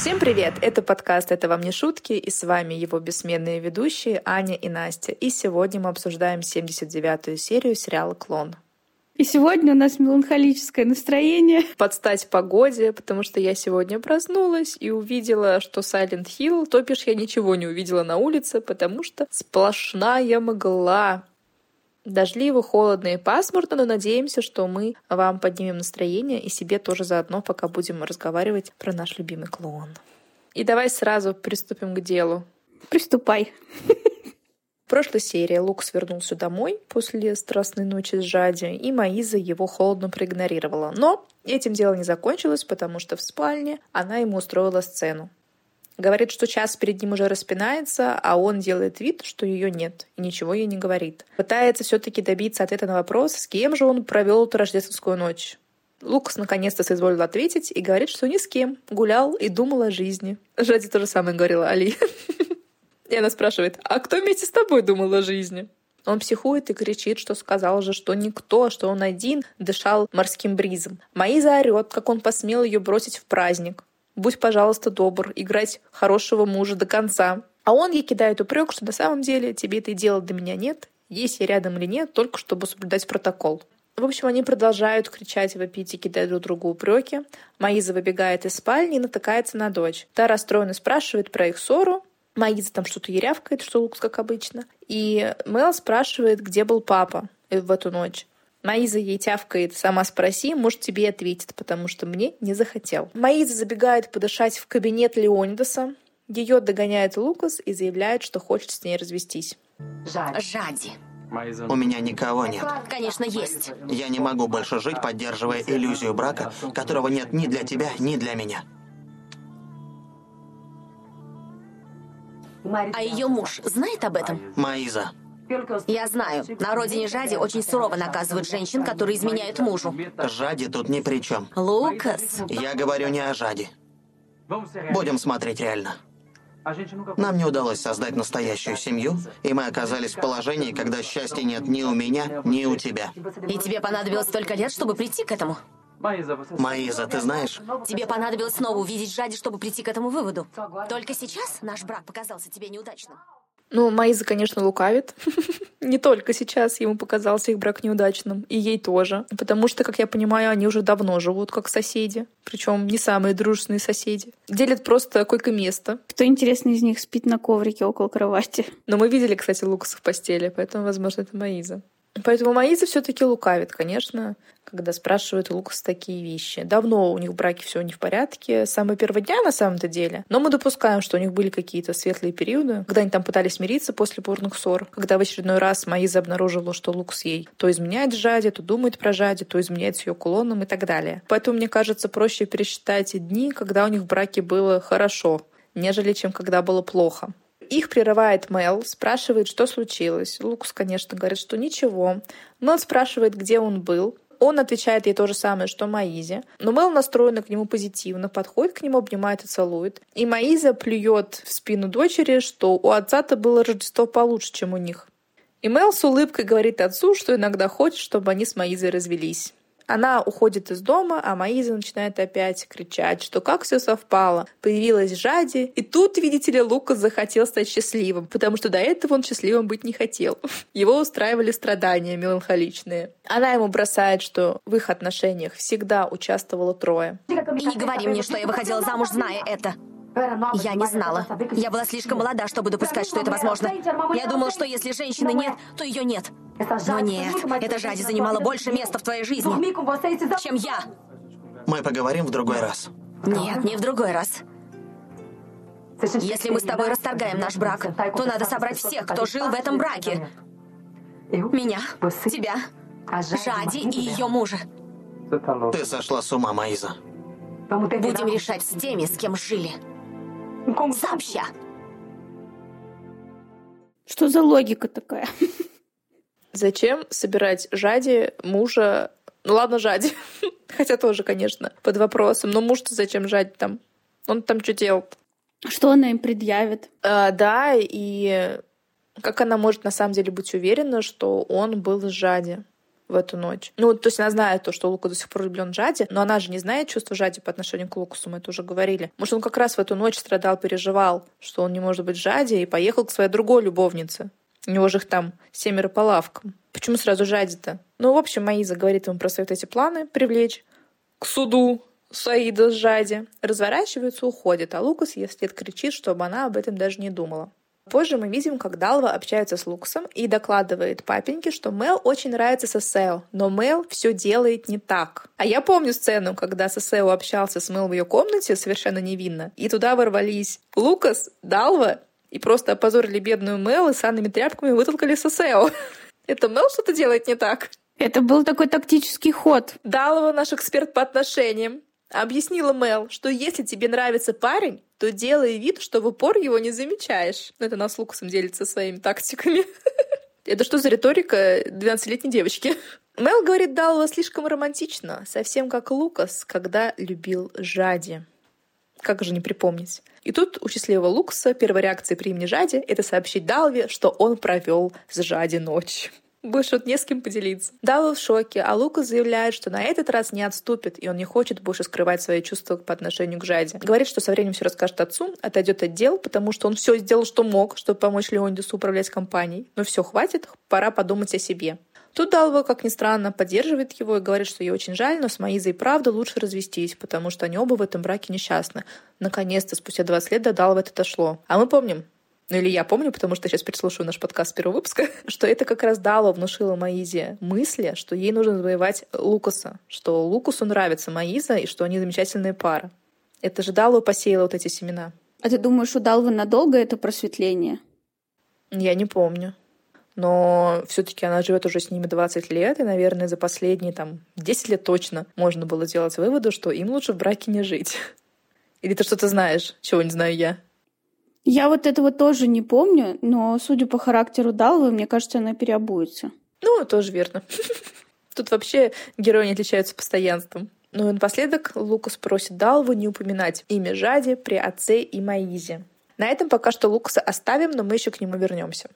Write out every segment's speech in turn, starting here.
Всем привет! Это подкаст «Это вам не шутки» и с вами его бессменные ведущие Аня и Настя. И сегодня мы обсуждаем 79-ю серию сериала «Клон». И сегодня у нас меланхолическое настроение. Под стать погоде, потому что я сегодня проснулась и увидела, что Silent Hill, то бишь я ничего не увидела на улице, потому что сплошная мгла. Дождливо, холодно и пасмурно, но надеемся, что мы вам поднимем настроение и себе тоже заодно, пока будем разговаривать про наш любимый клоун. И давай сразу приступим к делу. Приступай. В прошлой серии Лукас вернулся домой после страстной ночи с Жади, и Маиза его холодно проигнорировала. Но этим дело не закончилось, потому что в спальне она ему устроила сцену. Говорит, что час перед ним уже распинается, а он делает вид, что ее нет, и ничего ей не говорит. Пытается все-таки добиться ответа на вопрос, с кем же он провел эту рождественскую ночь. Лукас наконец-то соизволил ответить и говорит, что ни с кем. Гулял и думал о жизни. Жади то же самое говорила Али. И она спрашивает, а кто вместе с тобой думал о жизни? Он психует и кричит, что сказал же, что никто, что он один дышал морским бризом. Маиза орет, как он посмел ее бросить в праздник будь, пожалуйста, добр, играть хорошего мужа до конца. А он ей кидает упрек, что на самом деле тебе это и дела до меня нет, есть я рядом или нет, только чтобы соблюдать протокол. В общем, они продолжают кричать, вопить и кидать друг другу упреки. Маиза выбегает из спальни и натыкается на дочь. Та расстроенно спрашивает про их ссору. Маиза там что-то ерявкает, что Лукс, как обычно. И Мел спрашивает, где был папа в эту ночь. Маиза ей тявкает, сама спроси, может, тебе ответит, потому что мне не захотел. Маиза забегает подышать в кабинет Леонидаса. Ее догоняет Лукас и заявляет, что хочет с ней развестись. Жади. У меня никого нет. Конечно, есть. Я не могу больше жить, поддерживая иллюзию брака, которого нет ни для тебя, ни для меня. А ее муж знает об этом? Маиза, Я знаю. На родине Жади очень сурово наказывают женщин, которые изменяют мужу. Жади тут ни при чем. Лукас. Я говорю не о Жаде. Будем смотреть реально. Нам не удалось создать настоящую семью, и мы оказались в положении, когда счастья нет ни у меня, ни у тебя. И тебе понадобилось столько лет, чтобы прийти к этому? Маиза, ты знаешь, Тебе понадобилось снова увидеть Жади, чтобы прийти к этому выводу. Только сейчас наш брак показался тебе неудачным. Ну, Маиза, конечно, лукавит. Не только сейчас ему показался их брак неудачным, и ей тоже. Потому что, как я понимаю, они уже давно живут как соседи. Причем не самые дружественные соседи. Делят просто койко-место. Кто, интересно, из них спит на коврике около кровати? Но мы видели, кстати, Лукаса в постели, поэтому, возможно, это Маиза. Поэтому Маиза все таки лукавит, конечно, когда спрашивает у Лукаса такие вещи. Давно у них в браке все не в порядке, с самого первого дня на самом-то деле. Но мы допускаем, что у них были какие-то светлые периоды, когда они там пытались мириться после бурных ссор, когда в очередной раз Маиза обнаружила, что Лукас ей то изменяет Жаде, то думает про Жаде, то изменяет с ее кулоном и так далее. Поэтому, мне кажется, проще пересчитать дни, когда у них в браке было хорошо, нежели чем когда было плохо. Их прерывает Мел, спрашивает, что случилось. Лукас, конечно, говорит, что ничего. Мел спрашивает, где он был. Он отвечает ей то же самое, что Маизе. Но Мел настроена к нему позитивно, подходит к нему, обнимает и целует. И Маиза плюет в спину дочери, что у отца-то было Рождество получше, чем у них. И Мел с улыбкой говорит отцу, что иногда хочет, чтобы они с Маизой развелись. Она уходит из дома, а Маиза начинает опять кричать, что как все совпало. Появилась Жади, и тут, видите ли, Лукас захотел стать счастливым, потому что до этого он счастливым быть не хотел. Его устраивали страдания меланхоличные. Она ему бросает, что в их отношениях всегда участвовало трое. И не говори мне, что я выходила замуж, зная это. Я не знала. Я была слишком молода, чтобы допускать, что это возможно. Я думала, что если женщины нет, то ее нет. Но нет, эта Жади занимала больше места в твоей жизни, чем я. мы поговорим в другой раз. Нет, не в другой раз. Если мы с тобой расторгаем наш брак, то надо собрать всех, кто жил в этом браке. Меня, тебя, Жади и ее мужа. Ты сошла с ума, Маиза. Будем решать с теми, с кем жили. Сообща. Что за логика такая? Зачем собирать Жади, мужа... Ну ладно, Жади. Хотя тоже, конечно, под вопросом. Но муж-то зачем Жади там? Он там что делает? Что она им предъявит? А, да, и как она может на самом деле быть уверена, что он был с Жади? В эту ночь. Ну, то есть она знает то, что Лука до сих пор влюблен в Жади, но она же не знает чувства Жади по отношению к Лукасу, мы это уже говорили. Может, он как раз в эту ночь страдал, переживал, что он не может быть Жади, и поехал к своей другой любовнице. У него же их там семеро по лавкам. Почему сразу Жади-то? Ну, в общем, Маиза говорит ему про свои вот эти планы привлечь к суду Саида с Жади. Разворачивается, уходит, а Лукас вслед кричит, чтобы она об этом даже не думала. Позже мы видим, как Далва общается с Лукасом и докладывает папеньке, что Мел очень нравится Сесео, но Мел все делает не так. А я помню сцену, когда Сесео общался с Мел в ее комнате совершенно невинно, и туда ворвались Лукас, Далва и просто опозорили бедную Мел и санными тряпками вытолкали Сесео. Это Мел что-то делает не так. Это был такой тактический ход. Далва наш эксперт по отношениям. Объяснила Мел, что если тебе нравится парень, то делай вид, что в упор его не замечаешь. Ну, это она с Лукасом делится своими тактиками. Это что за риторика 12-летней девочки? Мел говорит Далва слишком романтично, совсем как Лукас, когда любил Жади. Как же не припомнить? И тут у счастливого Лукаса первая реакция при имени Жади — это сообщить Далве, что он провел с Жади ночь. Больше вот не с кем поделиться. Дава в шоке, а Лукас заявляет, что на этот раз не отступит, и он не хочет больше скрывать свои чувства по отношению к Жаде. Говорит, что со временем все расскажет отцу, отойдет от дел, потому что он все сделал, что мог, чтобы помочь Леондису управлять компанией. Но все, хватит, пора подумать о себе. Тут Далва, как ни странно, поддерживает его и говорит, что ей очень жаль, но с Маизой правда лучше развестись, потому что они оба в этом браке несчастны. Наконец-то, спустя 20 лет до Далва это дошло. А мы помним, ну или я помню, потому что сейчас переслушаю наш подкаст с первого выпуска, что это как раз Дало внушило Маизе мысли, что ей нужно завоевать Лукаса, что Лукасу нравится Маиза и что они замечательная пара. Это же Дало посеяло вот эти семена. А ты думаешь, у Далвы надолго это просветление? Я не помню. Но все-таки она живет уже с ними 20 лет, и, наверное, за последние там 10 лет точно можно было сделать выводы, что им лучше в браке не жить. Или ты что-то знаешь, чего не знаю я? Я вот этого тоже не помню, но судя по характеру Далвы, мне кажется, она переобуется. Ну, тоже верно. Тут вообще герои не отличаются постоянством. Ну и напоследок Лукас просит Далву не упоминать имя Жади при отце и Маизе. На этом пока что Лукаса оставим, но мы еще к нему вернемся.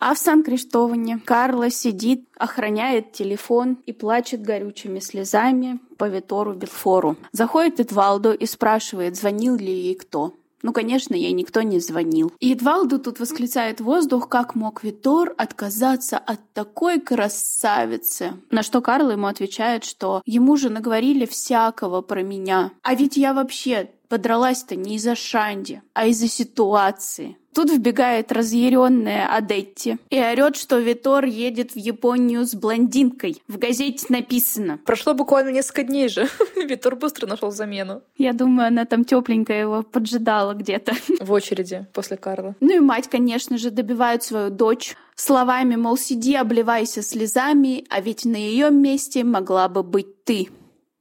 А в Сан-Криштоване Карла сидит, охраняет телефон и плачет горючими слезами по Витору Белфору. Заходит Эдвалдо и спрашивает, звонил ли ей кто. Ну, конечно, ей никто не звонил. И Едвалду тут восклицает воздух, как мог Витор отказаться от такой красавицы. На что Карл ему отвечает, что ему же наговорили всякого про меня. А ведь я вообще подралась-то не из-за Шанди, а из-за ситуации. Тут вбегает разъяренная Адетти и орет, что Витор едет в Японию с блондинкой. В газете написано. Прошло буквально несколько дней же. Витор быстро нашел замену. Я думаю, она там тепленькая его поджидала где-то. В очереди после Карла. Ну и мать, конечно же, добивает свою дочь словами, мол, сиди, обливайся слезами, а ведь на ее месте могла бы быть ты.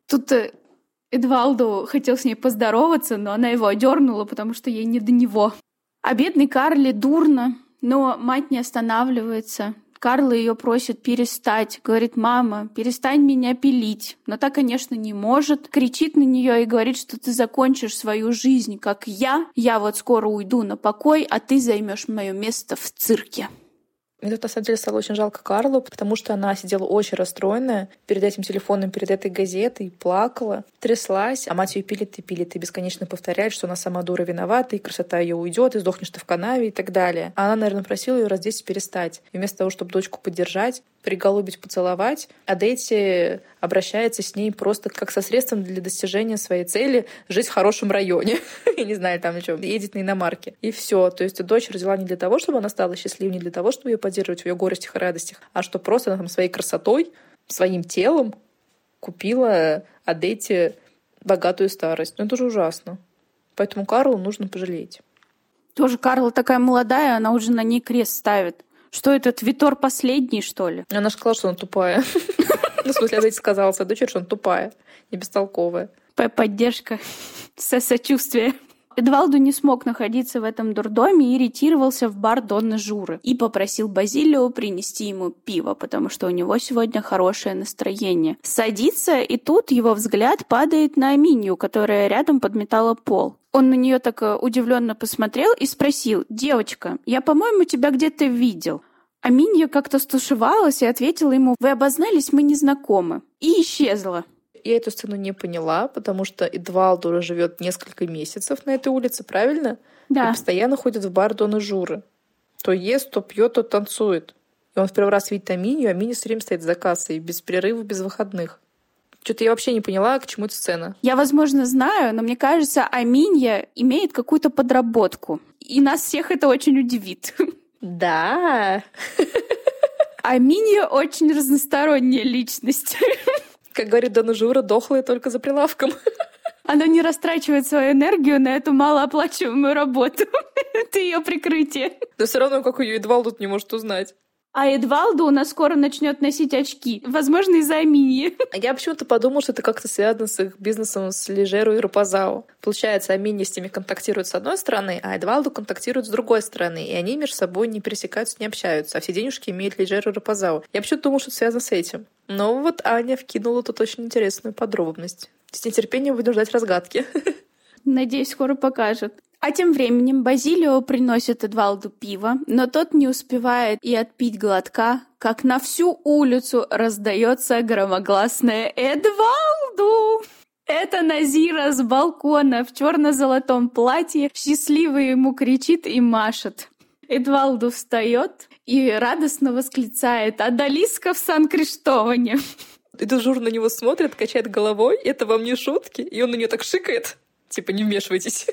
Тут э, Эдвалду хотел с ней поздороваться, но она его одернула, потому что ей не до него. А бедный Карли дурно, но мать не останавливается. Карла ее просит перестать. Говорит, мама, перестань меня пилить. Но та, конечно, не может. Кричит на нее и говорит, что ты закончишь свою жизнь, как я. Я вот скоро уйду на покой, а ты займешь мое место в цирке. Мне тут, на самом деле, стало очень жалко Карлу, потому что она сидела очень расстроенная перед этим телефоном, перед этой газетой, плакала, тряслась, а мать ее пилит и пилит, и бесконечно повторяет, что она сама дура виновата, и красота ее уйдет, и сдохнешь ты в канаве и так далее. А она, наверное, просила ее раз 10 перестать. И вместо того, чтобы дочку поддержать, приголубить, поцеловать, а Дейти обращается с ней просто как со средством для достижения своей цели жить в хорошем районе. Я не знаю, там еще едет на иномарке. И все. То есть дочь родила не для того, чтобы она стала счастливой, не для того, чтобы ее поддерживать в ее горестях и радостях, а что просто она там своей красотой, своим телом купила Адете богатую старость. Ну, это же ужасно. Поэтому Карлу нужно пожалеть. Тоже Карла такая молодая, она уже на ней крест ставит. Что этот Витор последний, что ли? Она же сказала, что она тупая. Ну, в смысле, она сказала своей дочери, что она тупая и бестолковая. Поддержка, сочувствие. Эдвалду не смог находиться в этом дурдоме и ретировался в бар Донны Журы и попросил Базилио принести ему пиво, потому что у него сегодня хорошее настроение. Садится, и тут его взгляд падает на Аминию, которая рядом подметала пол. Он на нее так э, удивленно посмотрел и спросил, «Девочка, я, по-моему, тебя где-то видел». Аминья как-то стушевалась и ответила ему, вы обознались, мы не знакомы. И исчезла. Я эту сцену не поняла, потому что Эдвалд уже живет несколько месяцев на этой улице, правильно? Да. И постоянно ходит в бар Дона Журы. То ест, то пьет, то танцует. И он в первый раз видит Аминью, а Аминья все время стоит за кассой, без перерыва, без выходных. Что-то я вообще не поняла, к чему эта сцена. Я, возможно, знаю, но мне кажется, Аминья имеет какую-то подработку. И нас всех это очень удивит. Да. Аминья очень разносторонняя личность. Как говорит Дона Жура, дохлая только за прилавком. Она не растрачивает свою энергию на эту малооплачиваемую работу. Это ее прикрытие. Но все равно, как ее Эдвалд тут не может узнать. А Эдвалду у нас скоро начнет носить очки. Возможно, из-за Аминьи. Я почему-то подумала, что это как-то связано с их бизнесом с Лежеру и Рапазао. Получается, Аминья с ними контактирует с одной стороны, а Эдвалду контактирует с другой стороны. И они между собой не пересекаются, не общаются. А все денежки имеют Лежеру и Рапазао. Я почему-то думала, что это связано с этим. Но вот Аня вкинула тут очень интересную подробность. С нетерпением буду ждать разгадки. Надеюсь, скоро покажет. А тем временем Базилио приносит Эдвалду пиво, но тот не успевает и отпить глотка, как на всю улицу раздается громогласное «Эдвалду!». Это Назира с балкона в черно-золотом платье счастливо ему кричит и машет. Эдвалду встает и радостно восклицает «Адалиска в Сан-Криштоване!». Этот жур на него смотрит, качает головой, это вам не шутки, и он на нее так шикает. Типа, не вмешивайтесь.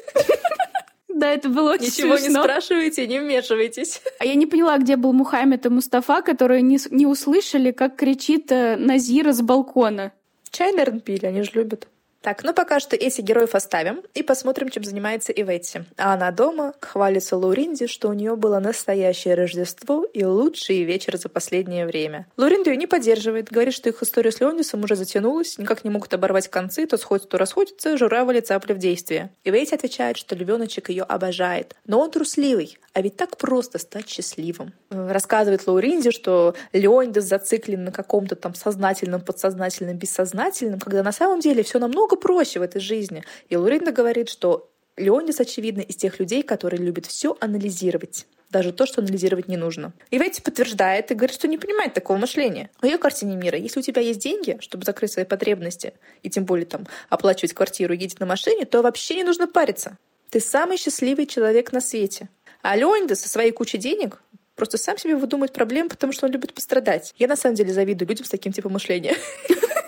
Да, это было очень Ничего смешно. не спрашивайте, не вмешивайтесь. А я не поняла, где был Мухаммед и Мустафа, которые не, не услышали, как кричит э, Назира с балкона. Чай, наверное, пили, они же любят. Так, ну пока что этих героев оставим и посмотрим, чем занимается Иветти. А она дома хвалится Лауринде, что у нее было настоящее Рождество и лучший вечер за последнее время. Лауринда ее не поддерживает, говорит, что их история с Леонисом уже затянулась, никак не могут оборвать концы, то сходят, то расходятся, журавли цапли в действие. Иветти отвечает, что львеночек ее обожает, но он трусливый, а ведь так просто стать счастливым. Рассказывает Лауринде, что Леонидас зациклен на каком-то там сознательном, подсознательном, бессознательном, когда на самом деле все намного проще в этой жизни. И Лауринда говорит, что Леонидас, очевидно, из тех людей, которые любят все анализировать. Даже то, что анализировать не нужно. И Ветти подтверждает и говорит, что не понимает такого мышления. В ее картине мира, если у тебя есть деньги, чтобы закрыть свои потребности, и тем более там оплачивать квартиру и ездить на машине, то вообще не нужно париться. Ты самый счастливый человек на свете. А Леонидас со своей кучей денег просто сам себе выдумывает проблем, потому что он любит пострадать. Я на самом деле завидую людям с таким типом мышления.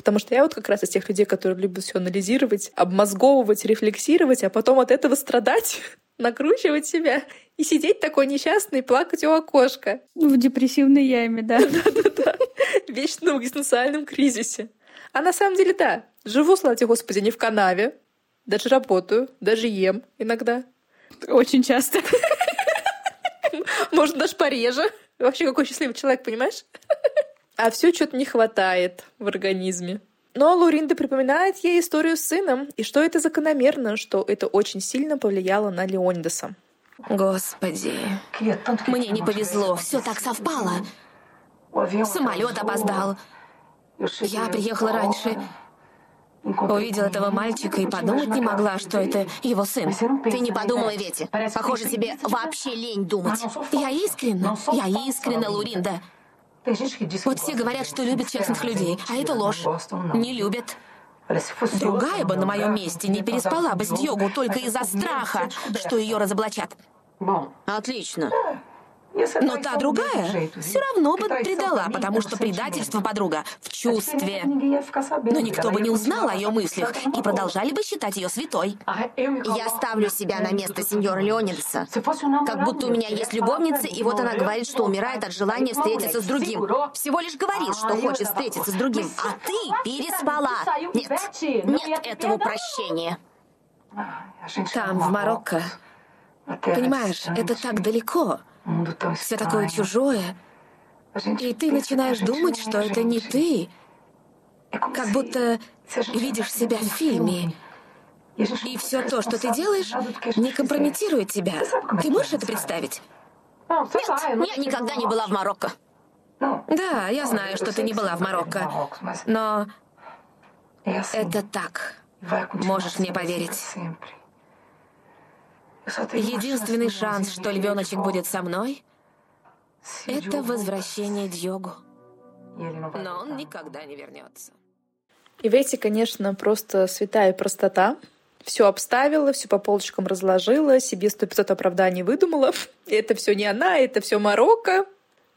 Потому что я вот как раз из тех людей, которые любят все анализировать, обмозговывать, рефлексировать, а потом от этого страдать, накручивать себя и сидеть такой несчастный, плакать у окошка. В депрессивной яме, да. Да-да-да. В вечном экзистенциальном кризисе. А на самом деле, да, живу, слава Господи, не в канаве. Даже работаю, даже ем иногда. Очень часто. Может, даже пореже. Вообще, какой счастливый человек, понимаешь? А все что-то не хватает в организме. Но Луринда припоминает ей историю с сыном, и что это закономерно, что это очень сильно повлияло на Леонидаса. Господи, мне не повезло, все так совпало. Самолет опоздал. Я приехала раньше. Увидела этого мальчика и подумать не могла, что это его сын. Ты не подумала, Вети. Похоже, тебе вообще лень думать. Я искренна, я искренна, Луринда. Вот все говорят, что любят честных людей, а это ложь. Не любят. Другая бы на моем месте не переспала бы с Дьогу только из-за страха, что ее разоблачат. Отлично. Но та другая все равно бы предала, потому что предательство подруга в чувстве. Но никто бы не узнал о ее мыслях и продолжали бы считать ее святой. Я ставлю себя на место сеньора Леонидаса. Как будто у меня есть любовница, и вот она говорит, что умирает от желания встретиться с другим. Всего лишь говорит, что хочет встретиться с другим, а ты переспала. Нет, нет этого прощения. Там, в Марокко, понимаешь, это так далеко. Все такое чужое. И ты начинаешь думать, что это не ты. Как будто видишь себя в фильме. И все то, что ты делаешь, не компрометирует тебя. Ты можешь это представить? Нет, я никогда не была в Марокко. Да, я знаю, что ты не была в Марокко. Но это так. Можешь мне поверить. Единственный шанс, что львеночек будет со мной, Это возвращение Дьогу. Но он никогда не вернется. И Ветти, конечно, просто святая простота. Все обставила, все по полочкам разложила, себе сто пятьсот оправданий выдумала. Это все не она, это все Марокко.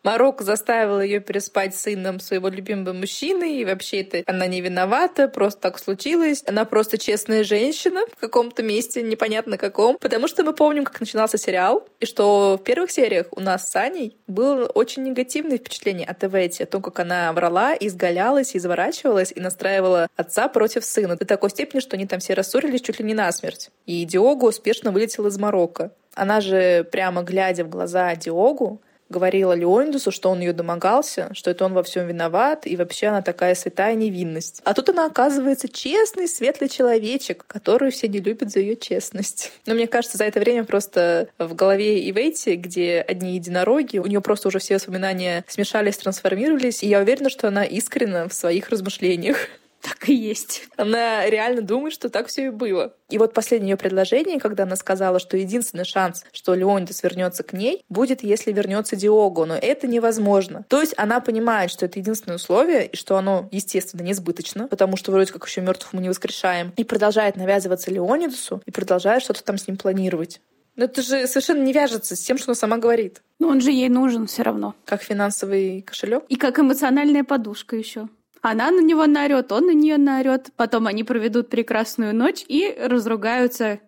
Марокко заставила ее переспать с сыном своего любимого мужчины, и вообще это она не виновата, просто так случилось. Она просто честная женщина в каком-то месте, непонятно каком. Потому что мы помним, как начинался сериал, и что в первых сериях у нас с Аней было очень негативное впечатление от Эвети, о том, как она врала, изгалялась, изворачивалась и настраивала отца против сына до такой степени, что они там все рассорились чуть ли не насмерть. И Диого успешно вылетел из Марокко. Она же, прямо глядя в глаза Диогу, говорила Леонидусу, что он ее домогался, что это он во всем виноват, и вообще она такая святая невинность. А тут она оказывается честный, светлый человечек, который все не любят за ее честность. Но мне кажется, за это время просто в голове Ивейти, где одни единороги, у нее просто уже все воспоминания смешались, трансформировались, и я уверена, что она искренна в своих размышлениях. Так и есть. Она реально думает, что так все и было. И вот последнее ее предложение, когда она сказала, что единственный шанс, что Леонидас вернется к ней, будет, если вернется Диого, но это невозможно. То есть она понимает, что это единственное условие, и что оно, естественно, несбыточно, потому что вроде как еще мертвых мы не воскрешаем, и продолжает навязываться Леонидасу, и продолжает что-то там с ним планировать. Но это же совершенно не вяжется с тем, что она сама говорит. Но он же ей нужен все равно. Как финансовый кошелек. И как эмоциональная подушка еще. Она на него наорет, он на нее наорет. Потом они проведут прекрасную ночь и разругаются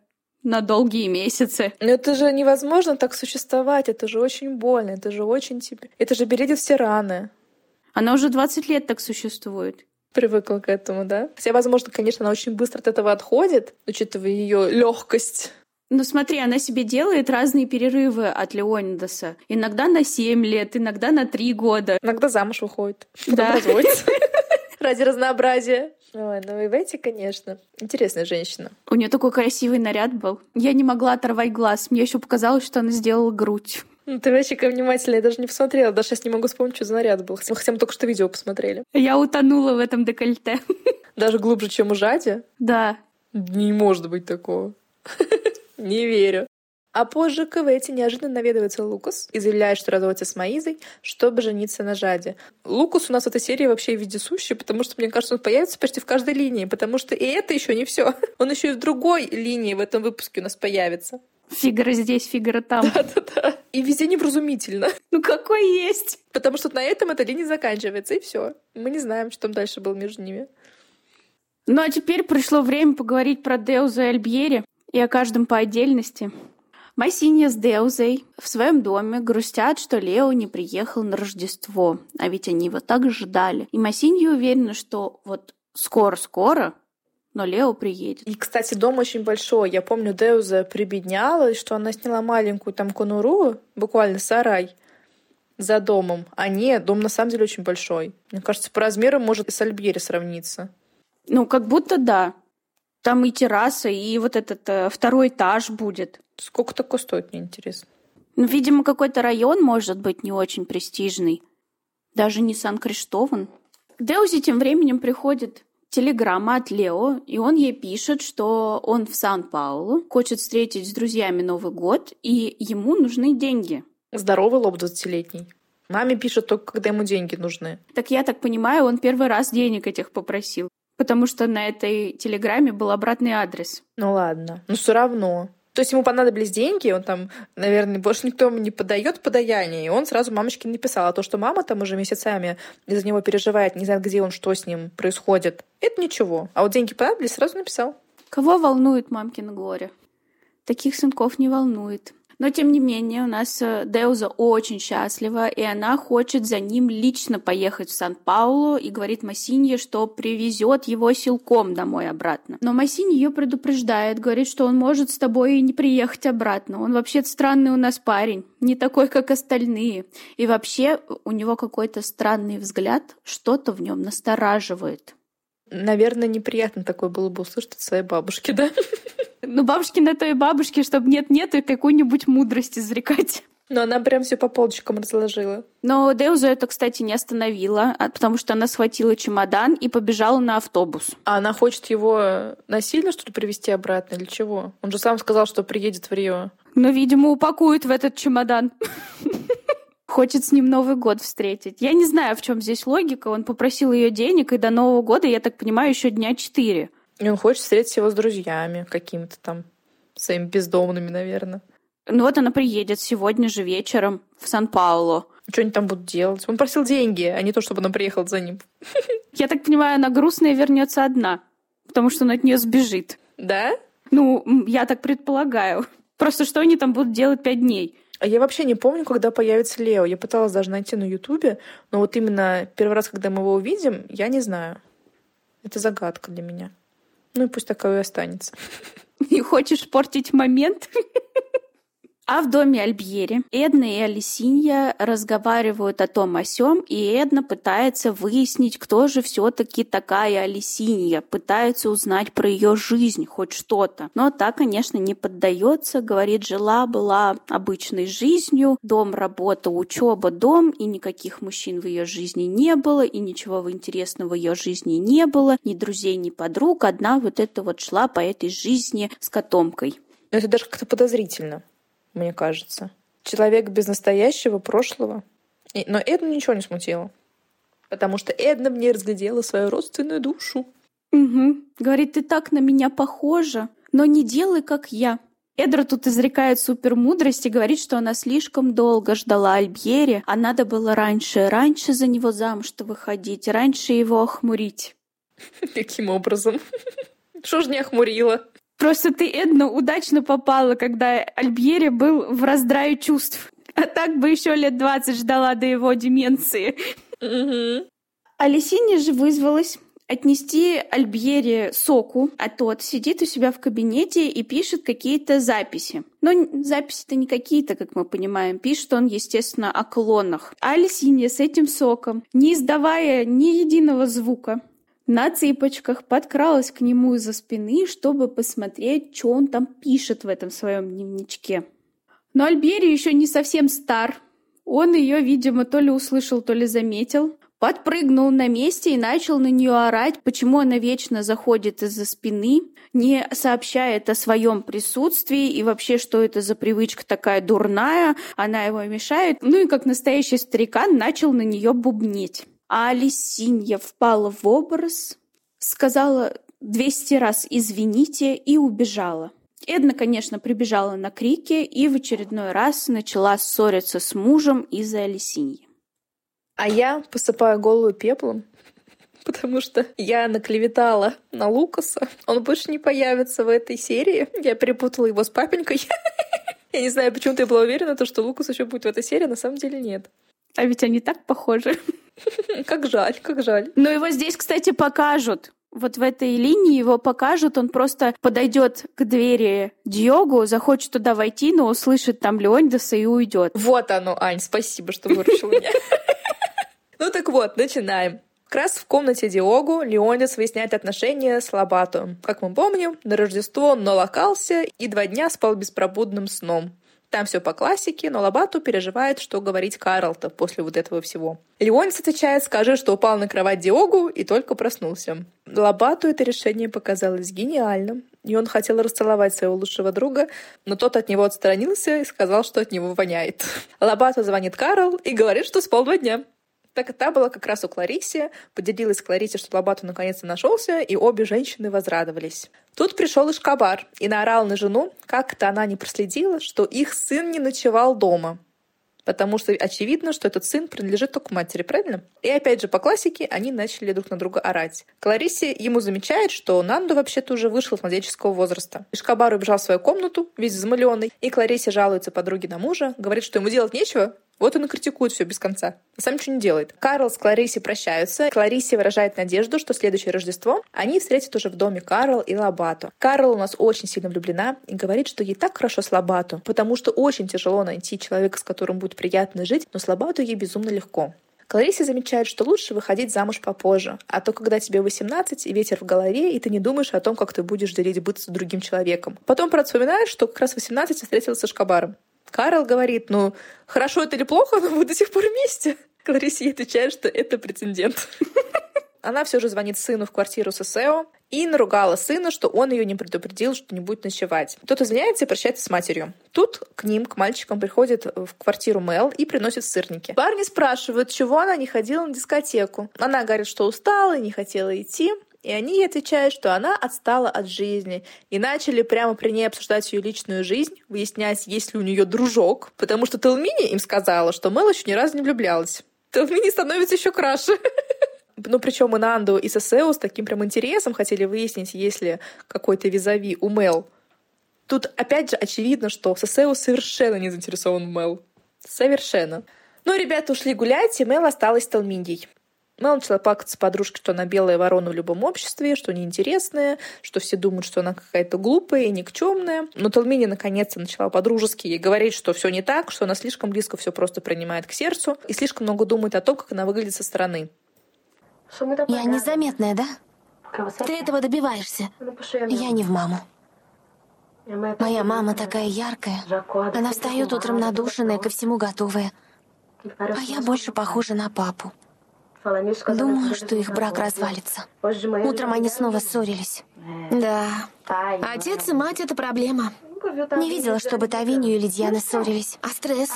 на долгие месяцы. Но это же невозможно так существовать, это же очень больно, это же очень тебе... Это же бередит все раны. Она уже 20 лет так существует. Привыкла к этому, да? Хотя, возможно, конечно, она очень быстро от этого отходит, учитывая ее легкость. Ну смотри, она себе делает разные перерывы от Леонидаса. Иногда на 7 лет, иногда на 3 года. Иногда замуж выходит. Да. разводится. Ради разнообразия. Ой, ну и Ветти, конечно, интересная женщина. У нее такой красивый наряд был. Я не могла оторвать глаз. Мне еще показалось, что она сделала грудь. Ну, ты вообще ко внимательно, я даже не посмотрела. Даже сейчас не могу вспомнить, что за наряд был. Хотя мы только что видео посмотрели. Я утонула в этом декольте. Даже глубже, чем у Жади? Да. Не может быть такого. Не верю. А позже к Эвети неожиданно наведывается Лукас и заявляет, что разводится с Маизой, чтобы жениться на Жаде. Лукас у нас в этой серии вообще вездесущий, потому что, мне кажется, он появится почти в каждой линии, потому что и это еще не все. Он еще и в другой линии в этом выпуске у нас появится. Фигаро здесь, Фигаро там. Да-да-да. И везде невразумительно. Ну какой есть? Потому что на этом эта линия заканчивается, и все. Мы не знаем, что там дальше было между ними. Ну а теперь пришло время поговорить про Деуза и Альбьери и о каждом по отдельности. Массинья с Деузой в своем доме грустят, что Лео не приехал на Рождество, а ведь они его так ждали. И Массинья уверена, что вот скоро-скоро но Лео приедет. И, кстати, дом очень большой. Я помню, Деуза прибеднялась, что она сняла маленькую там конуру, буквально сарай, за домом. А нет, дом на самом деле очень большой. Мне кажется, по размеру может и с Альбьери сравниться. Ну, как будто да. Там и терраса, и вот этот э, второй этаж будет. Сколько такое стоит, мне интересно. Ну, видимо, какой-то район может быть не очень престижный. Даже не Сан-Криштован. Деузи тем временем приходит телеграмма от Лео, и он ей пишет, что он в Сан-Паулу, хочет встретить с друзьями Новый год, и ему нужны деньги. Здоровый лоб 20-летний. Маме пишет только, когда ему деньги нужны. Так я так понимаю, он первый раз денег этих попросил. Потому что на этой телеграмме был обратный адрес. Ну ладно. Но все равно. То есть ему понадобились деньги, он там, наверное, больше никто ему не подает подаяние, и он сразу мамочке написал. А то, что мама там уже месяцами из-за него переживает, не знает, где он, что с ним происходит, это ничего. А вот деньги понадобились, сразу написал. Кого волнует мамкин горе? Таких сынков не волнует. Но, тем не менее, у нас э, Деуза очень счастлива, и она хочет за ним лично поехать в Сан-Паулу и говорит Массинье, что привезет его силком домой обратно. Но Массинье ее предупреждает, говорит, что он может с тобой и не приехать обратно. Он вообще странный у нас парень, не такой, как остальные. И вообще у него какой-то странный взгляд, что-то в нем настораживает. Наверное, неприятно такое было бы услышать от своей бабушки, да? Ну, бабушки на той бабушке, чтобы нет-нет и какую-нибудь мудрость изрекать. Но она прям все по полочкам разложила. Но Деузу это, кстати, не остановила, а, потому что она схватила чемодан и побежала на автобус. А она хочет его насильно, что ли, привезти обратно или чего? Он же сам сказал, что приедет в Рио. Ну, видимо, упакует в этот чемодан. Хочет с ним Новый год встретить. Я не знаю, в чем здесь логика. Он попросил ее денег, и до Нового года, я так понимаю, еще дня четыре. И он хочет встретить его с друзьями какими-то там, своими бездомными, наверное. Ну вот она приедет сегодня же вечером в Сан-Пауло. Что они там будут делать? Он просил деньги, а не то, чтобы она приехала за ним. Я так понимаю, она грустная вернется одна, потому что он от нее сбежит. Да? Ну, я так предполагаю. Просто что они там будут делать пять дней? А я вообще не помню, когда появится Лео. Я пыталась даже найти на Ютубе, но вот именно первый раз, когда мы его увидим, я не знаю. Это загадка для меня. Ну и пусть такая и останется. Не хочешь портить момент? А в доме Альбьери Эдна и Алисинья разговаривают о том о сём, и Эдна пытается выяснить, кто же все таки такая Алисинья, пытается узнать про ее жизнь, хоть что-то. Но та, конечно, не поддается, говорит, жила-была обычной жизнью, дом, работа, учеба, дом, и никаких мужчин в ее жизни не было, и ничего интересного в ее жизни не было, ни друзей, ни подруг, одна вот эта вот шла по этой жизни с котомкой. Это даже как-то подозрительно мне кажется. Человек без настоящего прошлого. И, но Эдну ничего не смутило. Потому что Эдна мне разглядела свою родственную душу. Угу. Говорит, ты так на меня похожа, но не делай, как я. Эдра тут изрекает супермудрость и говорит, что она слишком долго ждала Альбьери, а надо было раньше, раньше за него замуж-то выходить, раньше его охмурить. Каким образом? Что ж не охмурила? Просто ты, Эдна, удачно попала, когда Альбьери был в раздрае чувств. А так бы еще лет двадцать ждала до его деменции. Угу. Же вызвалась отнести Альбьере соку, а тот сидит у себя в кабинете и пишет какие-то записи. Но записи-то не какие-то, как мы понимаем. Пишет он, естественно, о клонах. А Алисинья с этим соком, не издавая ни единого звука, на цыпочках подкралась к нему из-за спины, чтобы посмотреть, что он там пишет в этом своем дневничке. Но Альбери еще не совсем стар. Он ее, видимо, то ли услышал, то ли заметил. Подпрыгнул на месте и начал на нее орать, почему она вечно заходит из-за спины, не сообщает о своем присутствии и вообще, что это за привычка такая дурная, она его мешает. Ну и как настоящий старикан начал на нее бубнеть. А Алисинья впала в образ, сказала двести раз «извините» и убежала. Эдна, конечно, прибежала на крики и в очередной раз начала ссориться с мужем из-за Алисиньи. А я посыпаю голову пеплом, потому что я наклеветала на Лукаса. Он больше не появится в этой серии. Я перепутала его с папенькой. Я не знаю, почему ты была уверена, что Лукас еще будет в этой серии, на самом деле нет. А ведь они так похожи. Как жаль, как жаль. Но его здесь, кстати, покажут. Вот в этой линии его покажут, он просто подойдет к двери Диогу, захочет туда войти, но услышит там Леондеса и уйдет. Вот оно, Ань, спасибо, что выручила меня. Ну так вот, начинаем. Как раз в комнате Диогу Леонидас выясняет отношения с Лобато. Как мы помним, на Рождество он налокался и два дня спал беспробудным сном. Там все по классике, но Лобату переживает, что говорить Карлта после вот этого всего. Леонис отвечает, скажи, что упал на кровать Диогу и только проснулся. Лобату это решение показалось гениальным, и он хотел расцеловать своего лучшего друга, но тот от него отстранился и сказал, что от него воняет. Лобату звонит Карл и говорит, что спал два дня. Так та была как раз у Клариси, поделилась Кларисе, что Лобату наконец-то нашелся, и обе женщины возрадовались. Тут пришел Ишкабар и наорал на жену, как-то она не проследила, что их сын не ночевал дома. Потому что очевидно, что этот сын принадлежит только матери, правильно? И опять же, по классике, они начали друг на друга орать. Кларисе ему замечает, что Нанду вообще-то уже вышел с младенческого возраста. Ишкабар убежал в свою комнату, весь взмыленный, и Кларисе жалуется подруге на мужа, говорит, что ему делать нечего, вот он и критикует все без конца. А сам ничего не делает. Карл с Клариси прощаются. Кларисе выражает надежду, что следующее Рождество они встретят уже в доме Карл и Лабату. Карл у нас очень сильно влюблена и говорит, что ей так хорошо с Лабату, потому что очень тяжело найти человека, с которым будет приятно жить, но с Лабату ей безумно легко. Клариса замечает, что лучше выходить замуж попозже, а то когда тебе 18 и ветер в голове, и ты не думаешь о том, как ты будешь делить быт с другим человеком. Потом, правда, вспоминаешь, что как раз 18 встретилась со Шкабаром. Карл говорит, ну, хорошо это или плохо, но мы до сих пор вместе. Кларисе отвечает, что это прецедент. Она все же звонит сыну в квартиру с Сесео и наругала сына, что он ее не предупредил, что не будет ночевать. Тот извиняется и прощается с матерью. Тут к ним, к мальчикам, приходит в квартиру Мел и приносит сырники. Парни спрашивают, чего она не ходила на дискотеку. Она говорит, что устала и не хотела идти. И они ей отвечают, что она отстала от жизни. И начали прямо при ней обсуждать ее личную жизнь, выяснять, есть ли у нее дружок. Потому что Телмини им сказала, что Мел еще ни разу не влюблялась. Телмини становится еще краше. Ну, причем и Нанду, и Сосео с таким прям интересом хотели выяснить, есть ли какой-то визави у Мел. Тут, опять же, очевидно, что Сосео совершенно не заинтересован в Мел. Совершенно. Но ребята ушли гулять, и Мел осталась с Талминдией. Мел начала плакаться подружке, что она белая ворона в любом обществе, что неинтересная, что все думают, что она какая-то глупая и никчемная. Но Талмини наконец-то начала по-дружески ей говорить, что все не так, что она слишком близко все просто принимает к сердцу и слишком много думает о том, как она выглядит со стороны. Я незаметная, да? Ты этого добиваешься. Я не в маму. Моя мама такая яркая. Она встает утром надушенная, ко всему готовая. А я больше похожа на папу. Думаю, что их брак развалится. Утром они снова ссорились. Да. Отец и мать — это проблема. Не видела, чтобы Тавинью или Дьяна ссорились. А стресс?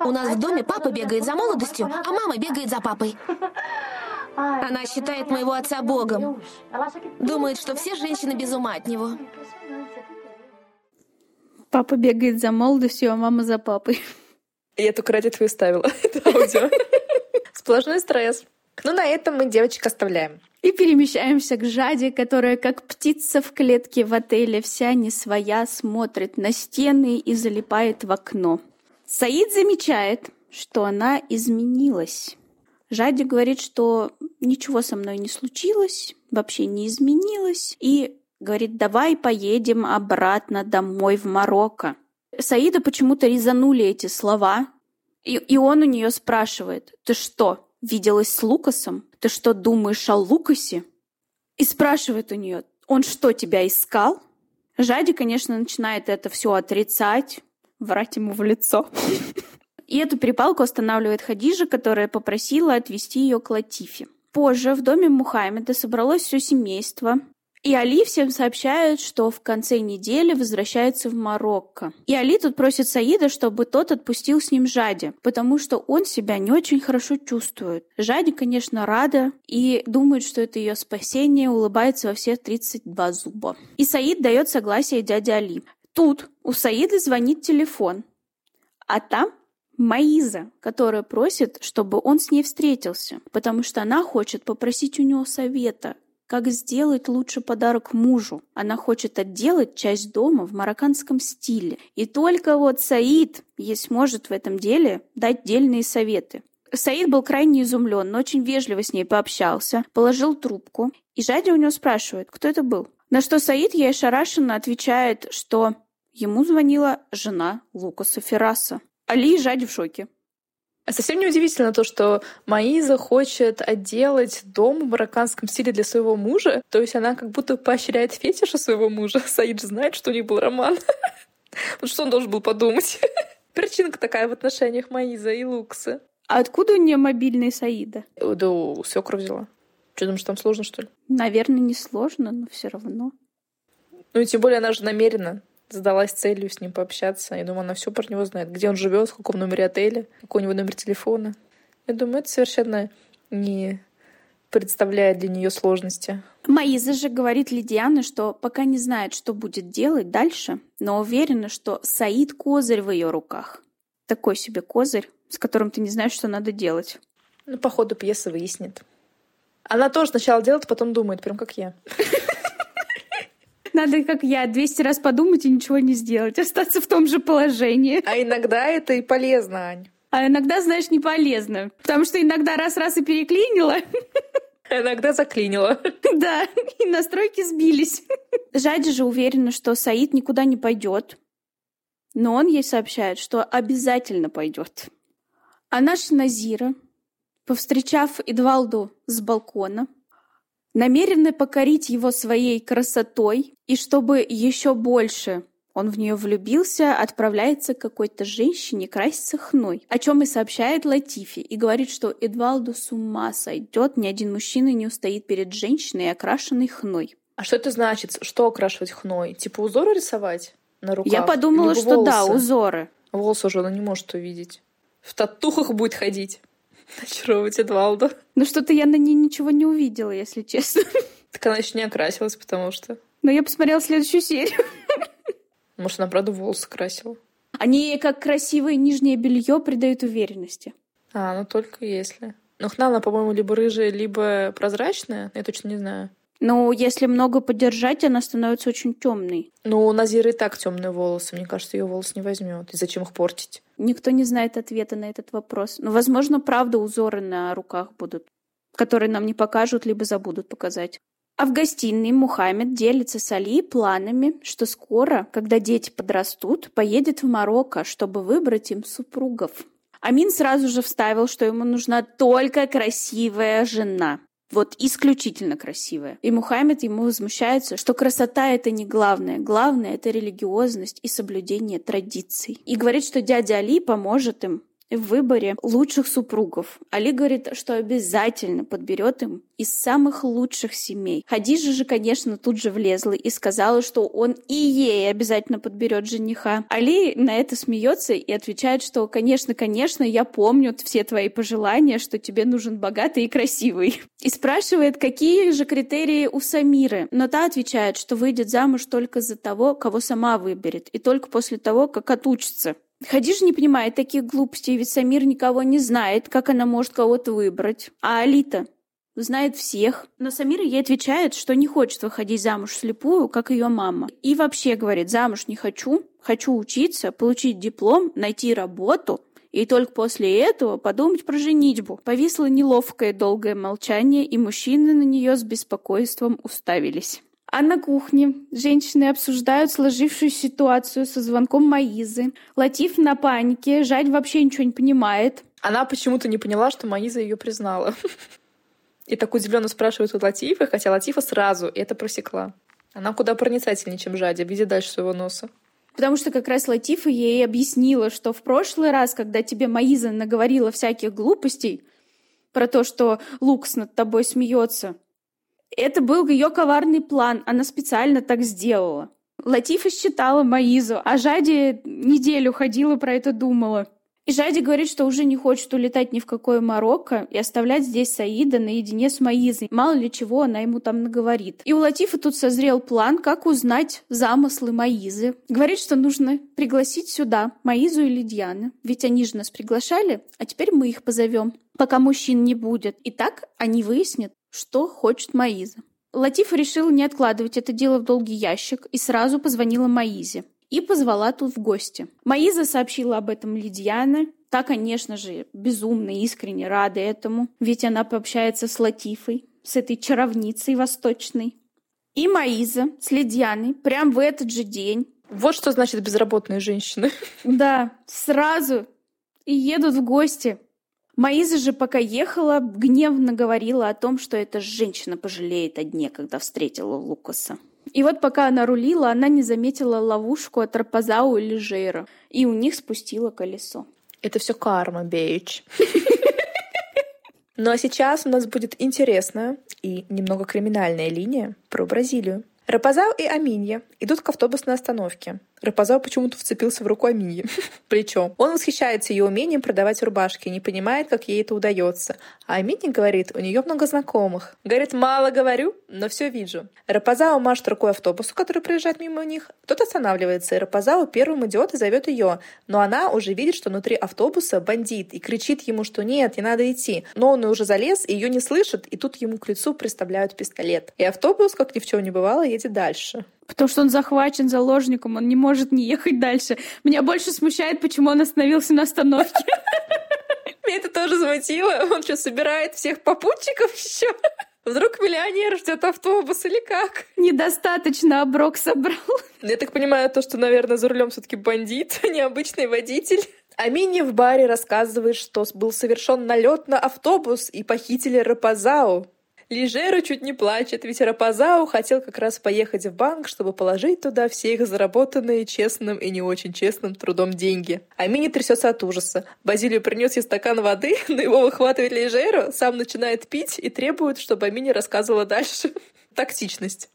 У нас в доме папа бегает за молодостью, а мама бегает за папой. Она считает моего отца богом. Думает, что все женщины без ума от него. Папа бегает за молодостью, а мама за папой. Я только ради твою ставила это аудио. Сплошной стресс. Ну, на этом мы девочек оставляем. И перемещаемся к Жаде, которая, как птица в клетке в отеле, вся не своя, смотрит на стены и залипает в окно. Саид замечает, что она изменилась. Жади говорит, что ничего со мной не случилось, вообще не изменилось, и говорит, давай поедем обратно домой в Марокко. Саида почему-то резанули эти слова, и, и он у нее спрашивает, ты что, виделась с Лукасом? Ты что, думаешь о Лукасе? И спрашивает у нее, он что, тебя искал? Жади, конечно, начинает это все отрицать, врать ему в лицо. И эту перепалку останавливает Хадижа, которая попросила отвезти ее к Латифе. Позже в доме Мухаммеда собралось все семейство, и Али всем сообщает, что в конце недели возвращается в Марокко. И Али тут просит Саида, чтобы тот отпустил с ним Жади, потому что он себя не очень хорошо чувствует. Жади, конечно, рада и думает, что это ее спасение, улыбается во все 32 зуба. И Саид дает согласие дяде Али. Тут у Саида звонит телефон, а там Маиза, которая просит, чтобы он с ней встретился, потому что она хочет попросить у него совета, как сделать лучший подарок мужу. Она хочет отделать часть дома в марокканском стиле. И только вот Саид ей сможет в этом деле дать дельные советы. Саид был крайне изумлен, но очень вежливо с ней пообщался, положил трубку, и Жади у него спрашивает, кто это был. На что Саид ей ошарашенно отвечает, что ему звонила жена Лукаса Ферраса. Али и Жади в шоке. А совсем не удивительно то, что Маиза хочет отделать дом в марокканском стиле для своего мужа. То есть она как будто поощряет фетиша своего мужа. Саид же знает, что у них был роман. Вот что он должен был подумать? Причинка такая в отношениях Маиза и Лукса. А откуда у нее мобильный Саида? Да у свекра взяла. Что, думаешь, там сложно, что ли? Наверное, не сложно, но все равно. Ну и тем более она же намеренно задалась целью с ним пообщаться. Я думаю, она все про него знает. Где он живет, в каком номере отеля, какой у него номер телефона. Я думаю, это совершенно не представляет для нее сложности. Маиза же говорит Лидиане, что пока не знает, что будет делать дальше, но уверена, что Саид козырь в ее руках. Такой себе козырь, с которым ты не знаешь, что надо делать. Ну, по ходу пьесы выяснит. Она тоже сначала делает, потом думает, прям как я. Надо, как я, 200 раз подумать и ничего не сделать, остаться в том же положении. А иногда это и полезно, Ань. А иногда, знаешь, не полезно. Потому что иногда раз-раз и переклинила. А иногда заклинила. Да, и настройки сбились. Жади же уверена, что Саид никуда не пойдет. Но он ей сообщает, что обязательно пойдет. А наша Назира, повстречав Эдвалду с балкона, намерена покорить его своей красотой, и чтобы еще больше он в нее влюбился, отправляется к какой-то женщине краситься хной, о чем и сообщает Латифи, и говорит, что Эдвалду с ума сойдет, ни один мужчина не устоит перед женщиной, окрашенной хной. А что это значит? Что окрашивать хной? Типа узоры рисовать на руках? Я подумала, Либо что волосы? да, узоры. Волосы уже она не может увидеть. В татухах будет ходить. Очаровывать Эдвалду. Но что-то я на ней ничего не увидела, если честно. Так она еще не окрасилась, потому что... Но я посмотрела следующую серию. Может, она правда волосы красила. Они как красивое нижнее белье придают уверенности. А, ну только если. Но хна, она, по-моему, либо рыжая, либо прозрачная. Я точно не знаю. Но если много подержать, она становится очень темной. Ну, у Назиры так темные волосы. Мне кажется, ее волос не возьмет. И зачем их портить? Никто не знает ответа на этот вопрос. Но, возможно, правда узоры на руках будут, которые нам не покажут, либо забудут показать. А в гостиной Мухаммед делится с Али планами, что скоро, когда дети подрастут, поедет в Марокко, чтобы выбрать им супругов. Амин сразу же вставил, что ему нужна только красивая жена. Вот исключительно красивая. И Мухаммед ему возмущается, что красота — это не главное. Главное — это религиозность и соблюдение традиций. И говорит, что дядя Али поможет им в выборе лучших супругов. Али говорит, что обязательно подберет им из самых лучших семей. Хадижа же, конечно, тут же влезла и сказала, что он и ей обязательно подберет жениха. Али на это смеется и отвечает, что, конечно, конечно, я помню все твои пожелания, что тебе нужен богатый и красивый. И спрашивает, какие же критерии у Самиры. Но та отвечает, что выйдет замуж только за того, кого сама выберет, и только после того, как отучится. Хадижа не понимает таких глупостей, ведь Самир никого не знает, как она может кого-то выбрать. А Алита знает всех. Но Самира ей отвечает, что не хочет выходить замуж слепую, как ее мама. И вообще говорит, замуж не хочу, хочу учиться, получить диплом, найти работу, и только после этого подумать про женитьбу. Повисло неловкое долгое молчание, и мужчины на нее с беспокойством уставились. А на кухне женщины обсуждают сложившуюся ситуацию со звонком Маизы. Латиф на панике, Жать вообще ничего не понимает. Она почему-то не поняла, что Маиза ее признала. И так удивленно спрашивает у Латифа, хотя Латифа сразу это просекла. Она куда проницательнее, чем Жадя, видит дальше своего носа. Потому что как раз Латифа ей объяснила, что в прошлый раз, когда тебе Маиза наговорила всяких глупостей про то, что Лукс над тобой смеется, это был ее коварный план. Она специально так сделала. Латифа считала Маизу, а Жади неделю ходила про это думала. И Жади говорит, что уже не хочет улетать ни в какое Марокко и оставлять здесь Саида наедине с Маизой. Мало ли чего она ему там наговорит. И у Латифа тут созрел план, как узнать замыслы Маизы. Говорит, что нужно пригласить сюда Маизу и Лидьяны. Ведь они же нас приглашали, а теперь мы их позовем, пока мужчин не будет. И так они выяснят, что хочет Маиза. Латифа решила не откладывать это дело в долгий ящик и сразу позвонила Маизе и позвала тут в гости. Маиза сообщила об этом Лидьяне. Та, конечно же, безумно искренне рада этому, ведь она пообщается с Латифой, с этой чаровницей восточной. И Маиза с Лидьяной прям в этот же день. Вот что значит безработные женщины. Да, сразу и едут в гости. Маиза же, пока ехала, гневно говорила о том, что эта женщина пожалеет о дне, когда встретила Лукаса. И вот пока она рулила, она не заметила ловушку от Рапазау или Жейра, и у них спустило колесо. Это все карма, бейч. Ну а сейчас у нас будет интересная и немного криминальная линия про Бразилию. Рапазау и Аминья идут к автобусной остановке. Рапазау почему-то вцепился в руку Аминьи. Причем он восхищается ее умением продавать рубашки, не понимает, как ей это удается. А Аминья говорит, у нее много знакомых. Говорит, мало говорю, но все вижу. Рапазау машет рукой автобусу, который проезжает мимо них. Тот останавливается, и Рапазау первым идет и зовет ее. Но она уже видит, что внутри автобуса бандит, и кричит ему, что нет, не надо идти. Но он уже залез, и ее не слышит, и тут ему к лицу приставляют пистолет. И автобус, как ни в чем не бывало, едет дальше. Потому что он захвачен заложником, он не может не ехать дальше. Меня больше смущает, почему он остановился на остановке. Меня это тоже замутило. Он что, собирает всех попутчиков еще? Вдруг миллионер ждет автобус или как? Недостаточно оброк собрал. Я так понимаю, то, что, наверное, за рулем все-таки бандит, а не обычный водитель. Амини в баре рассказывает, что был совершен налет на автобус и похитили Рапазау. Лижера чуть не плачет, ведь Рапазау хотел как раз поехать в банк, чтобы положить туда все их заработанные честным и не очень честным трудом деньги. Амини трясется от ужаса. Базилию принес ей стакан воды, но его выхватывает Лижеру, сам начинает пить и требует, чтобы Амини рассказывала дальше. Тактичность.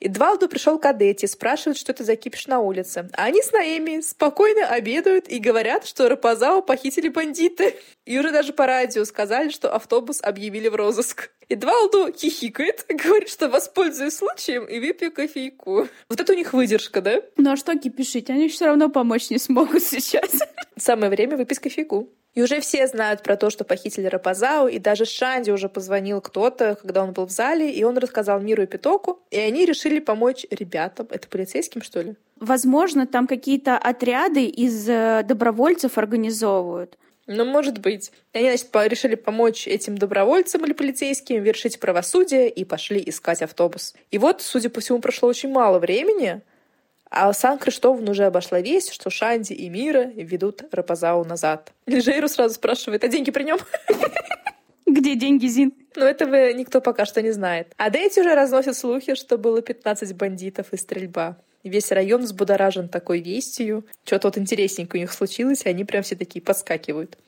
Эдвалду пришел к Адетте, спрашивает, что это за кипиш на улице. А они с Наэми спокойно обедают и говорят, что Рапазао похитили бандиты. И уже даже по радио сказали, что автобус объявили в розыск. Эдвалду хихикает, говорит, что воспользуюсь случаем и выпью кофейку. Вот это у них выдержка, да? Ну а что кипишить? Они все равно помочь не смогут сейчас. Самое время выпить кофейку. И уже все знают про то, что похитили Рапазау, и даже Шанди уже позвонил кто-то, когда он был в зале, и он рассказал Миру и Питоку, и они решили помочь ребятам. Это полицейским, что ли? Возможно, там какие-то отряды из э, добровольцев организовывают. Ну, может быть. И они, значит, решили помочь этим добровольцам или полицейским вершить правосудие и пошли искать автобус. И вот, судя по всему, прошло очень мало времени, а Сан-Криштован уже обошла весть, что Шанди и Мира ведут Рапазау назад. Лежейру сразу спрашивает, а деньги при нем? Где деньги, Зин? Но этого никто пока что не знает. А Дейти уже разносят слухи, что было 15 бандитов и стрельба. Весь район взбудоражен такой вестью. Что-то вот интересненькое у них случилось, и они прям все такие подскакивают.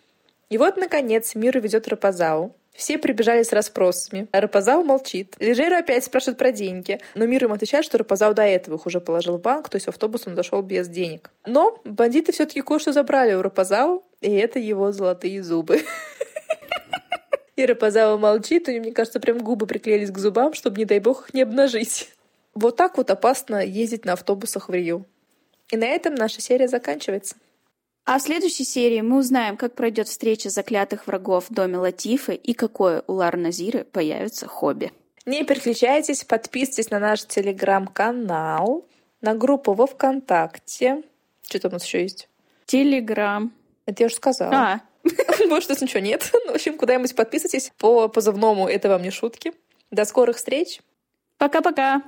И вот, наконец, Мира ведет Рапазау. Все прибежали с расспросами. А Рапазау молчит. Лежейро опять спрашивает про деньги. Но Мир ему отвечает, что Рапазау до этого их уже положил в банк, то есть автобус он дошел без денег. Но бандиты все-таки кое-что забрали у Рапазау, и это его золотые зубы. И Рапазау молчит, и мне кажется, прям губы приклеились к зубам, чтобы, не дай бог, их не обнажить. Вот так вот опасно ездить на автобусах в Рио. И на этом наша серия заканчивается. А в следующей серии мы узнаем, как пройдет встреча заклятых врагов в доме Латифы и какое у Лар Назиры появится хобби. Не переключайтесь, подписывайтесь на наш телеграм-канал, на группу во ВКонтакте. Что там у нас еще есть? Телеграм. Это я уже сказала. А, Может, у нас ничего нет. Ну, в общем, куда-нибудь подписывайтесь по позывному «Это вам не шутки». До скорых встреч. пока-пока.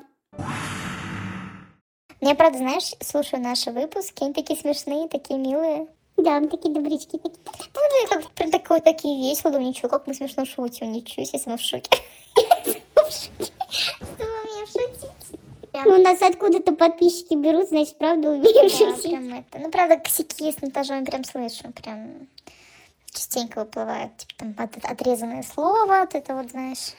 Я, правда, знаешь, слушаю наши выпуски, они такие смешные, такие милые. Да, мы такие добрячки. Такие. Ну, как прям такое, такие весело, думаю, ничего, как мы смешно шутим, ничего себе, мы в шоке. Мне? Ну, у нас откуда-то подписчики берут, значит, правда умеем шутить. прям это. Ну, правда, косяки с монтажом прям слышу, прям частенько выплывает, типа там от- отрезанное слово, вот это вот, знаешь.